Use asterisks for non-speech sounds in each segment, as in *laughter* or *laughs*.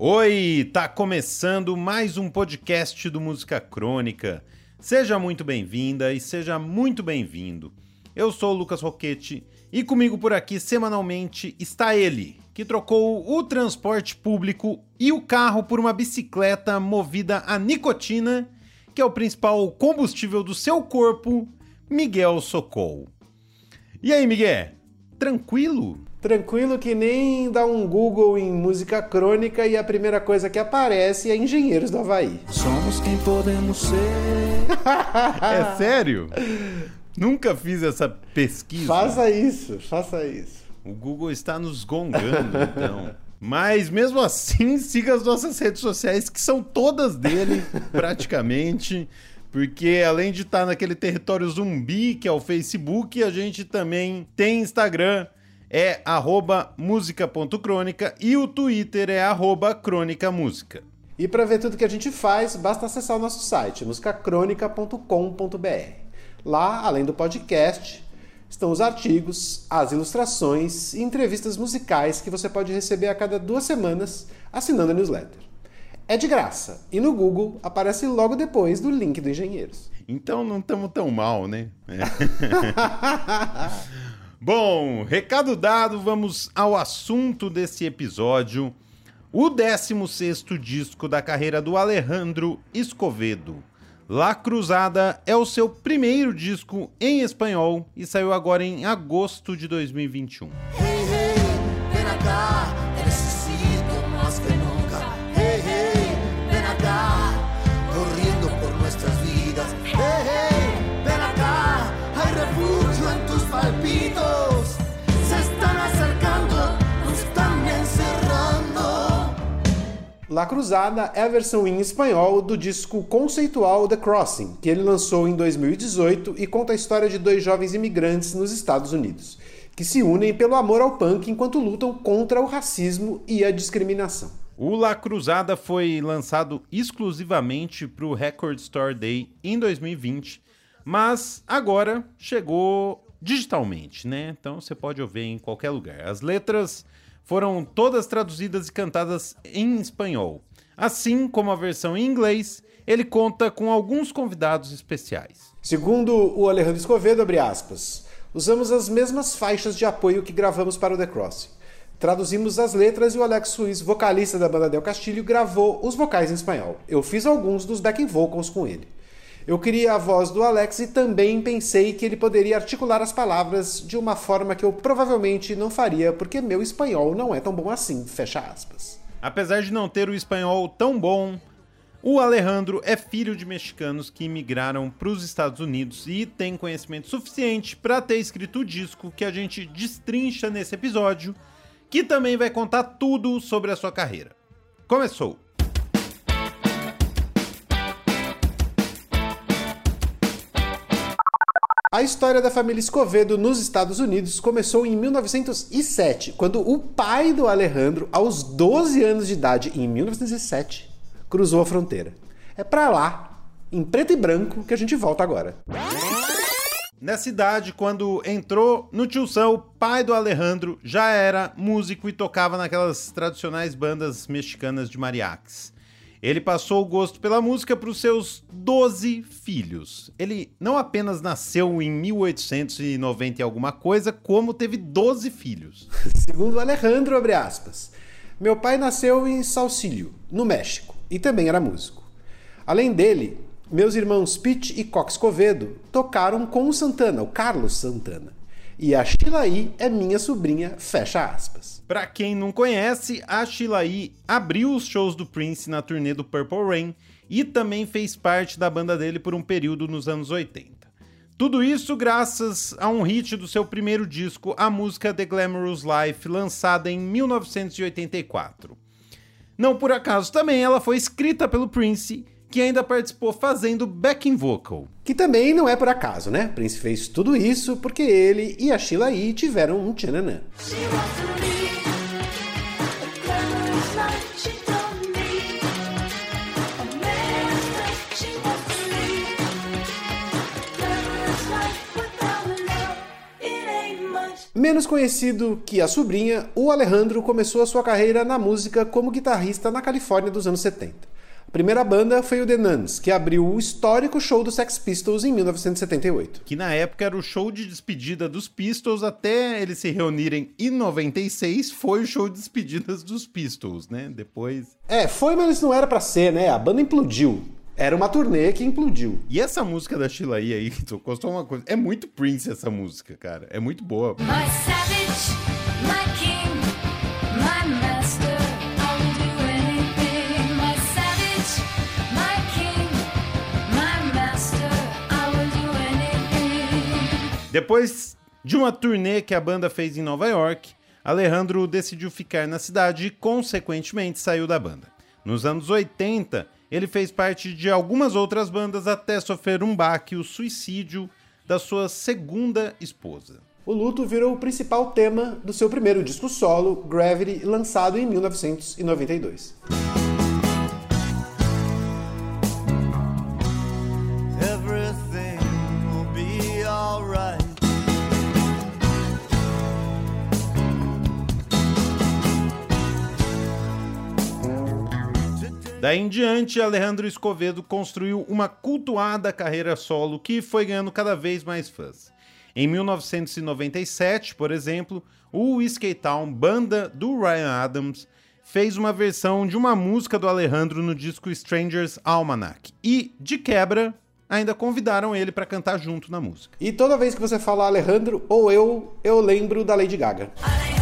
Oi, tá começando mais um podcast do Música Crônica. Seja muito bem-vinda e seja muito bem-vindo. Eu sou o Lucas Roquete e comigo por aqui semanalmente está ele, que trocou o transporte público e o carro por uma bicicleta movida a nicotina, que é o principal combustível do seu corpo, Miguel Socol. E aí, Miguel? Tranquilo? Tranquilo que nem dá um Google em música crônica e a primeira coisa que aparece é Engenheiros do Havaí. Somos quem podemos ser. *laughs* é sério? Nunca fiz essa pesquisa. Faça isso, faça isso. O Google está nos gongando, então. Mas mesmo assim, *laughs* siga as nossas redes sociais, que são todas dele, *laughs* praticamente. Porque além de estar naquele território zumbi, que é o Facebook, a gente também tem Instagram, é arroba música.crônica e o Twitter é arroba crônicamúsica. E para ver tudo que a gente faz, basta acessar o nosso site, musicacronica.com.br. Lá, além do podcast, estão os artigos, as ilustrações e entrevistas musicais que você pode receber a cada duas semanas assinando a newsletter. É de graça e no Google aparece logo depois do link do Engenheiros. Então não estamos tão mal, né? *laughs* Bom, recado dado, vamos ao assunto desse episódio. O 16 disco da carreira do Alejandro Escovedo. La Cruzada é o seu primeiro disco em espanhol e saiu agora em agosto de 2021. Hey, hey, La Cruzada é a versão em espanhol do disco conceitual The Crossing, que ele lançou em 2018 e conta a história de dois jovens imigrantes nos Estados Unidos, que se unem pelo amor ao punk enquanto lutam contra o racismo e a discriminação. O La Cruzada foi lançado exclusivamente para o Record Store Day em 2020, mas agora chegou digitalmente, né? Então você pode ouvir em qualquer lugar. As letras foram todas traduzidas e cantadas em espanhol. Assim como a versão em inglês, ele conta com alguns convidados especiais. Segundo o Alejandro Escovedo, abre aspas, usamos as mesmas faixas de apoio que gravamos para o The Crossing. Traduzimos as letras e o Alex Suiz, vocalista da banda Del Castilho, gravou os vocais em espanhol. Eu fiz alguns dos backing vocals com ele. Eu queria a voz do Alex e também pensei que ele poderia articular as palavras de uma forma que eu provavelmente não faria, porque meu espanhol não é tão bom assim, fecha aspas. Apesar de não ter o espanhol tão bom, o Alejandro é filho de mexicanos que imigraram para os Estados Unidos e tem conhecimento suficiente para ter escrito o disco que a gente destrincha nesse episódio, que também vai contar tudo sobre a sua carreira. Começou! A história da família Escovedo nos Estados Unidos começou em 1907, quando o pai do Alejandro, aos 12 anos de idade, em 1907, cruzou a fronteira. É pra lá, em preto e branco, que a gente volta agora. Nessa idade, quando entrou no Tio Sam, o pai do Alejandro já era músico e tocava naquelas tradicionais bandas mexicanas de mariachis. Ele passou o gosto pela música para os seus 12 filhos. Ele não apenas nasceu em 1890 e alguma coisa, como teve 12 filhos. *laughs* Segundo Alejandro, abre aspas, meu pai nasceu em Salcílio, no México, e também era músico. Além dele, meus irmãos Pete e Cox Covedo tocaram com o Santana, o Carlos Santana. E a Shilaí é minha sobrinha, fecha aspas. Pra quem não conhece, a Shilaí abriu os shows do Prince na turnê do Purple Rain e também fez parte da banda dele por um período nos anos 80. Tudo isso graças a um hit do seu primeiro disco, a música The Glamorous Life, lançada em 1984. Não por acaso também ela foi escrita pelo Prince que ainda participou fazendo backing vocal. Que também não é por acaso, né? Prince fez tudo isso porque ele e a Sheila E tiveram um tchananã. Menos conhecido que a sobrinha, o Alejandro começou a sua carreira na música como guitarrista na Califórnia dos anos 70. A primeira banda foi o The Nuns, que abriu o histórico show dos Sex Pistols em 1978. Que na época era o show de despedida dos Pistols, até eles se reunirem em 96, foi o show de despedidas dos Pistols, né? Depois. É, foi, mas não era pra ser, né? A banda implodiu. Era uma turnê que implodiu. E essa música da Sheila E aí, que tocou só uma coisa. É muito Prince essa música, cara. É muito boa. My savage, my king, Depois de uma turnê que a banda fez em Nova York, Alejandro decidiu ficar na cidade e, consequentemente, saiu da banda. Nos anos 80, ele fez parte de algumas outras bandas até sofrer um baque, o suicídio da sua segunda esposa. O luto virou o principal tema do seu primeiro disco solo, Gravity, lançado em 1992. Daí em diante, Alejandro Escovedo construiu uma cultuada carreira solo que foi ganhando cada vez mais fãs. Em 1997, por exemplo, o Whiskey Town, banda do Ryan Adams, fez uma versão de uma música do Alejandro no disco Strangers Almanac. E, de quebra, ainda convidaram ele para cantar junto na música. E toda vez que você fala Alejandro ou eu, eu lembro da Lady Gaga. So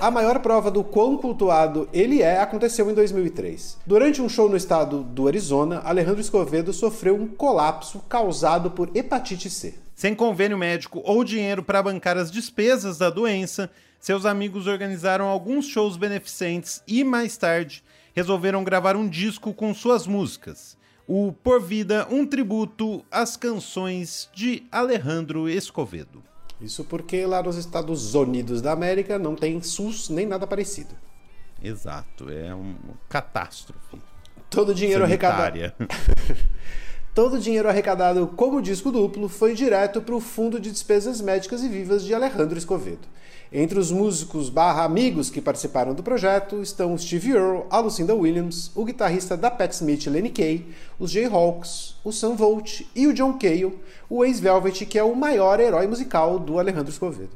A maior prova do quão cultuado ele é aconteceu em 2003. Durante um show no estado do Arizona, Alejandro Escovedo sofreu um colapso causado por hepatite C. Sem convênio médico ou dinheiro para bancar as despesas da doença, seus amigos organizaram alguns shows beneficentes e, mais tarde, resolveram gravar um disco com suas músicas. O Por Vida, um tributo às canções de Alejandro Escovedo. Isso porque lá nos Estados Unidos da América não tem SUS nem nada parecido. Exato, é uma catástrofe Todo o dinheiro arrecadado. *laughs* Todo o dinheiro arrecadado como disco duplo foi direto para o Fundo de Despesas Médicas e Vivas de Alejandro Escovedo. Entre os músicos barra amigos que participaram do projeto estão Steve Earle, a Lucinda Williams, o guitarrista da Pat Smith Lenny Kay, os Jayhawks, o Sam Volt e o John Cale, o ex-Velvet, que é o maior herói musical do Alejandro Escovedo.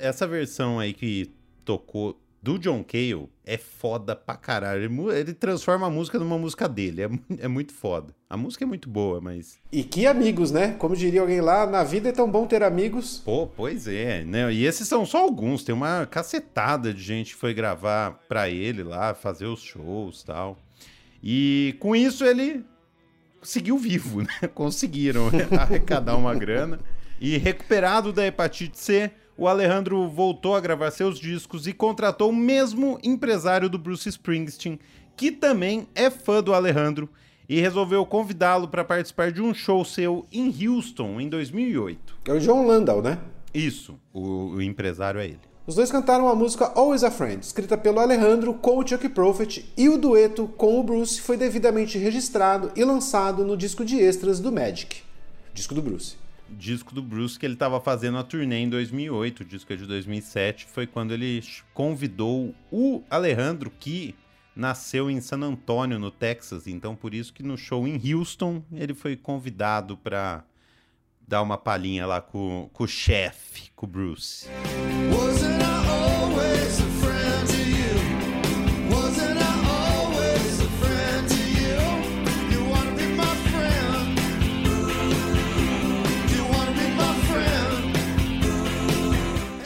Essa versão aí que tocou do John Cale é foda pra caralho. Ele transforma a música numa música dele. É, é muito foda. A música é muito boa, mas. E que amigos, né? Como diria alguém lá, na vida é tão bom ter amigos. Pô, pois é, né? E esses são só alguns. Tem uma cacetada de gente que foi gravar pra ele lá, fazer os shows e tal. E com isso ele seguiu vivo, né? *laughs* Conseguiram arrecadar uma grana. E recuperado da hepatite C, o Alejandro voltou a gravar seus discos e contratou o mesmo empresário do Bruce Springsteen, que também é fã do Alejandro, e resolveu convidá-lo para participar de um show seu em Houston em 2008. É o John Landau, né? Isso, o, o empresário é ele. Os dois cantaram a música Always a Friend, escrita pelo Alejandro com o Chuck Prophet, e o dueto com o Bruce foi devidamente registrado e lançado no disco de extras do Magic, disco do Bruce. Disco do Bruce que ele estava fazendo a turnê em 2008, o disco é de 2007, foi quando ele convidou o Alejandro, que nasceu em San Antônio, no Texas, então por isso que no show em Houston ele foi convidado para dar uma palhinha lá com, com o chefe, com o Bruce.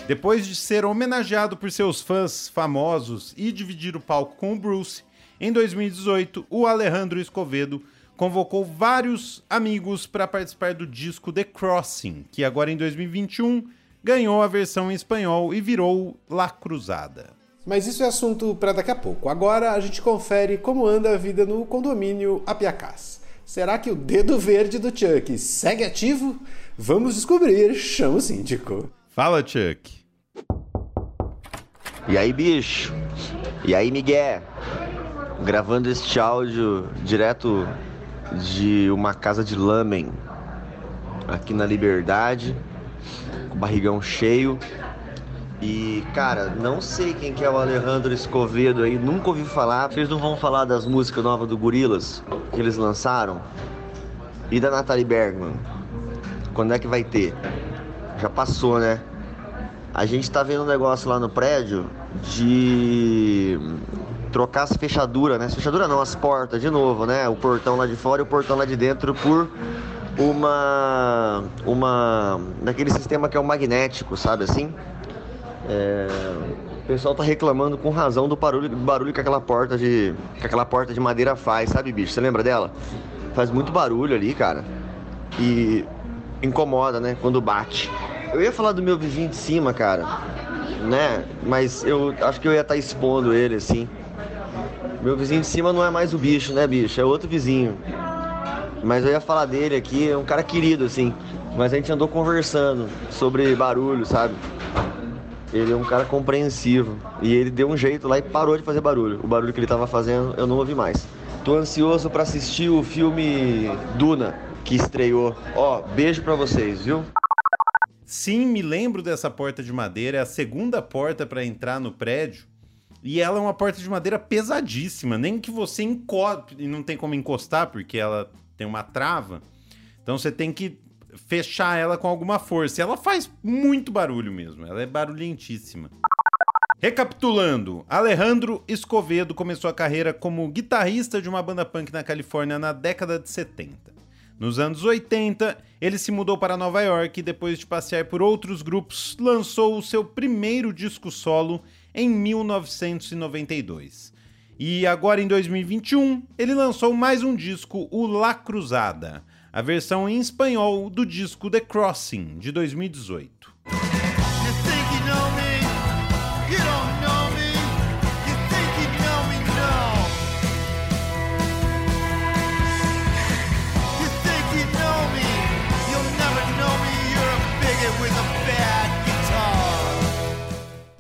Depois de ser homenageado por seus fãs famosos e dividir o palco com o Bruce, em 2018, o Alejandro Escovedo convocou vários amigos para participar do disco The Crossing, que agora em 2021 ganhou a versão em espanhol e virou La Cruzada. Mas isso é assunto para daqui a pouco. Agora a gente confere como anda a vida no condomínio Apiacás. Será que o dedo verde do Chuck segue ativo? Vamos descobrir. Chama o síndico. Fala, Chuck. E aí, bicho? E aí, Miguel? Gravando este áudio direto de uma casa de lamen aqui na Liberdade, com o barrigão cheio. E, cara, não sei quem que é o Alejandro Escovedo aí, nunca ouvi falar. Vocês não vão falar das músicas novas do Gorilas que eles lançaram? E da Natalie Bergman? Quando é que vai ter? Já passou, né? A gente tá vendo um negócio lá no prédio de trocar as fechaduras, né? As fechaduras não, as portas de novo, né? O portão lá de fora e o portão lá de dentro por uma uma daquele sistema que é o magnético, sabe assim? É, o pessoal tá reclamando com razão do barulho, do barulho que aquela porta de que aquela porta de madeira faz, sabe, bicho? Você lembra dela? Faz muito barulho ali, cara. E incomoda, né, quando bate. Eu ia falar do meu vizinho de cima, cara, né? Mas eu acho que eu ia estar expondo ele assim. Meu vizinho de cima não é mais o bicho, né, bicho? É outro vizinho. Mas eu ia falar dele aqui, é um cara querido, assim. Mas a gente andou conversando sobre barulho, sabe? Ele é um cara compreensivo. E ele deu um jeito lá e parou de fazer barulho. O barulho que ele tava fazendo, eu não ouvi mais. Tô ansioso pra assistir o filme Duna, que estreou. Ó, beijo pra vocês, viu? Sim, me lembro dessa porta de madeira, é a segunda porta para entrar no prédio. E ela é uma porta de madeira pesadíssima, nem que você encoste, e não tem como encostar porque ela tem uma trava. Então você tem que fechar ela com alguma força. E ela faz muito barulho mesmo, ela é barulhentíssima. Recapitulando, Alejandro Escovedo começou a carreira como guitarrista de uma banda punk na Califórnia na década de 70. Nos anos 80, ele se mudou para Nova York e, depois de passear por outros grupos, lançou o seu primeiro disco solo em 1992. E agora, em 2021, ele lançou mais um disco, o La Cruzada, a versão em espanhol do disco The Crossing, de 2018.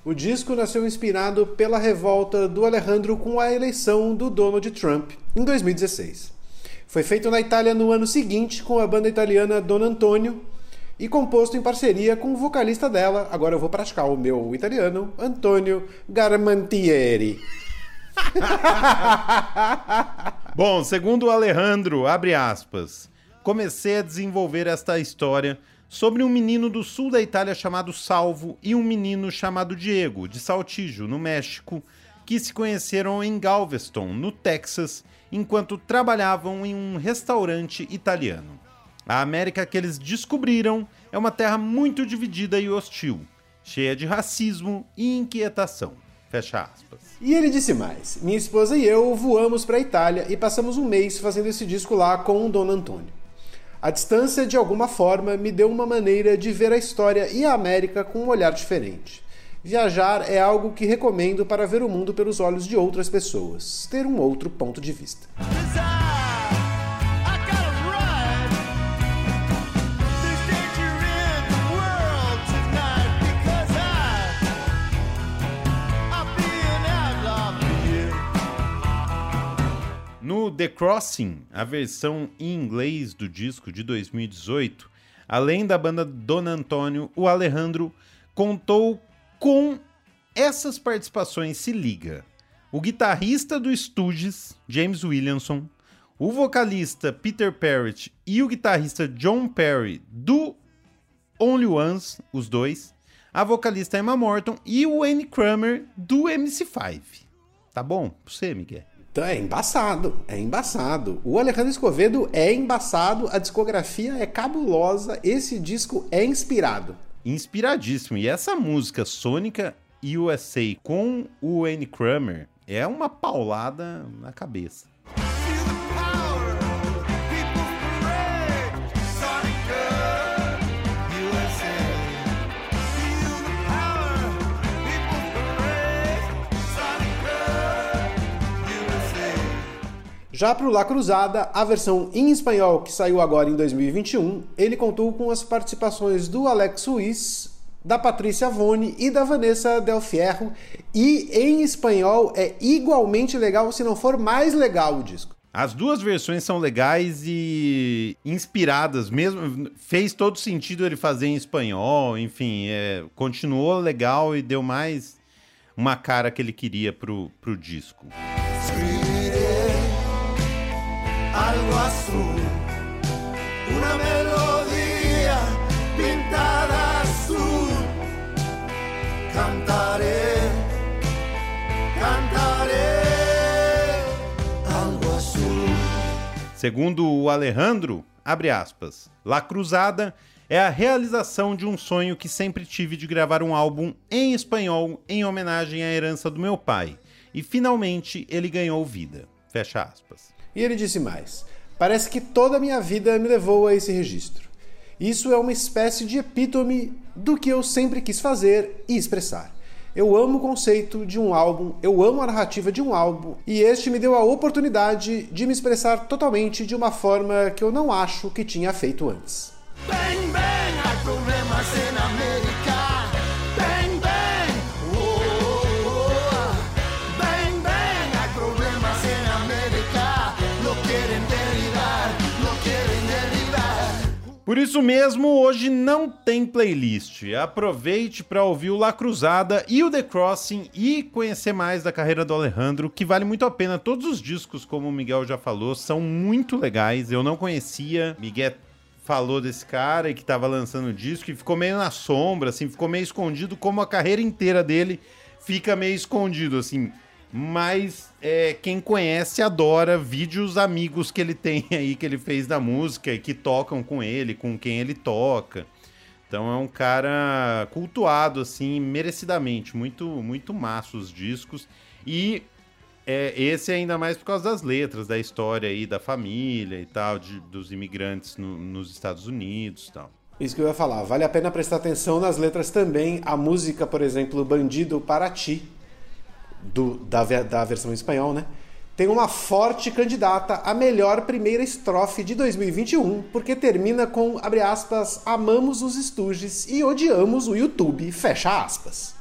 O disco nasceu inspirado pela revolta do Alejandro com a eleição do Donald Trump em 2016. Foi feito na Itália no ano seguinte com a banda italiana Don Antonio e composto em parceria com o vocalista dela, agora eu vou praticar o meu italiano, Antonio Garmantieri. *laughs* Bom, segundo o Alejandro, abre aspas, comecei a desenvolver esta história sobre um menino do sul da Itália chamado Salvo e um menino chamado Diego, de Saltillo, no México, que se conheceram em Galveston, no Texas, enquanto trabalhavam em um restaurante italiano. A América que eles descobriram é uma terra muito dividida e hostil, cheia de racismo e inquietação. Fecha aspas. E ele disse mais: Minha esposa e eu voamos para a Itália e passamos um mês fazendo esse disco lá com o Don Antônio. A distância, de alguma forma, me deu uma maneira de ver a história e a América com um olhar diferente. Viajar é algo que recomendo para ver o mundo pelos olhos de outras pessoas, ter um outro ponto de vista. No The Crossing, a versão em inglês do disco de 2018, além da banda Don Antônio, o Alejandro contou com essas participações. Se liga: o guitarrista do Stooges, James Williamson, o vocalista Peter Parrott e o guitarrista John Perry do Only Ones, os dois, a vocalista Emma Morton e o Wayne Kramer do MC5. Tá bom? Pra você, Miguel. Então é embaçado, é embaçado. O Alejandro Escovedo é embaçado, a discografia é cabulosa, esse disco é inspirado. inspiradíssimo. E essa música Sônica USA com o Wayne Kramer é uma paulada na cabeça. Já para o La Cruzada, a versão em espanhol que saiu agora em 2021, ele contou com as participações do Alex Suiz, da Patrícia Vone e da Vanessa Del Fierro, e em espanhol é igualmente legal, se não for mais legal o disco. As duas versões são legais e inspiradas, mesmo fez todo sentido ele fazer em espanhol, enfim, é, continuou legal e deu mais uma cara que ele queria pro, pro disco. Escribiré algo azul, una melodía pintada azul. Cantaré, cantaré algo azul. Segundo o Alejandro, abre aspas, La Cruzada é a realização de um sonho que sempre tive de gravar um álbum em espanhol em homenagem à herança do meu pai. E finalmente ele ganhou vida. Fecha aspas. E ele disse mais: Parece que toda a minha vida me levou a esse registro. Isso é uma espécie de epítome do que eu sempre quis fazer e expressar. Eu amo o conceito de um álbum, eu amo a narrativa de um álbum, e este me deu a oportunidade de me expressar totalmente de uma forma que eu não acho que tinha feito antes. Bang, bang, Por isso mesmo, hoje não tem playlist. Aproveite para ouvir o La Cruzada e o The Crossing e conhecer mais da carreira do Alejandro, que vale muito a pena. Todos os discos, como o Miguel já falou, são muito legais. Eu não conhecia. Miguel falou desse cara e que tava lançando o disco e ficou meio na sombra, assim, ficou meio escondido, como a carreira inteira dele fica meio escondido, assim. Mas é, quem conhece adora vídeos amigos que ele *laughs* tem aí, que ele fez da música e que tocam com ele, com quem ele toca. Então é um cara cultuado, assim, merecidamente. Muito, muito massa os discos. E é, esse ainda mais por causa das letras, da história aí da família e tal, de- dos imigrantes no- nos Estados Unidos e tal. Isso que eu ia falar, vale a pena prestar atenção nas letras também. A música, por exemplo, Bandido para Ti, do, da, da versão em espanhol, né? Tem uma forte candidata à melhor primeira estrofe de 2021, porque termina com, abre aspas, amamos os estúdios e odiamos o YouTube, fecha aspas.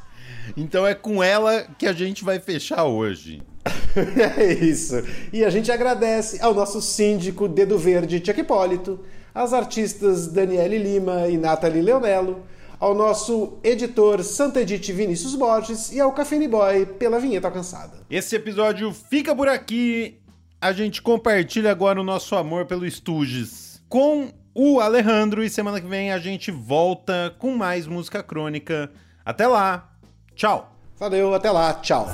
Então é com ela que a gente vai fechar hoje. *laughs* É isso. E a gente agradece ao nosso síndico Dedo Verde Chuck Hipólito, às artistas Daniele Lima e Nathalie Leonello, ao nosso editor Santa Edith Vinícius Borges e ao Cafene Boy pela vinheta alcançada. Esse episódio fica por aqui. A gente compartilha agora o nosso amor pelo Estúdios com o Alejandro e semana que vem a gente volta com mais música crônica. Até lá. Tchau. Valeu, até lá, tchau.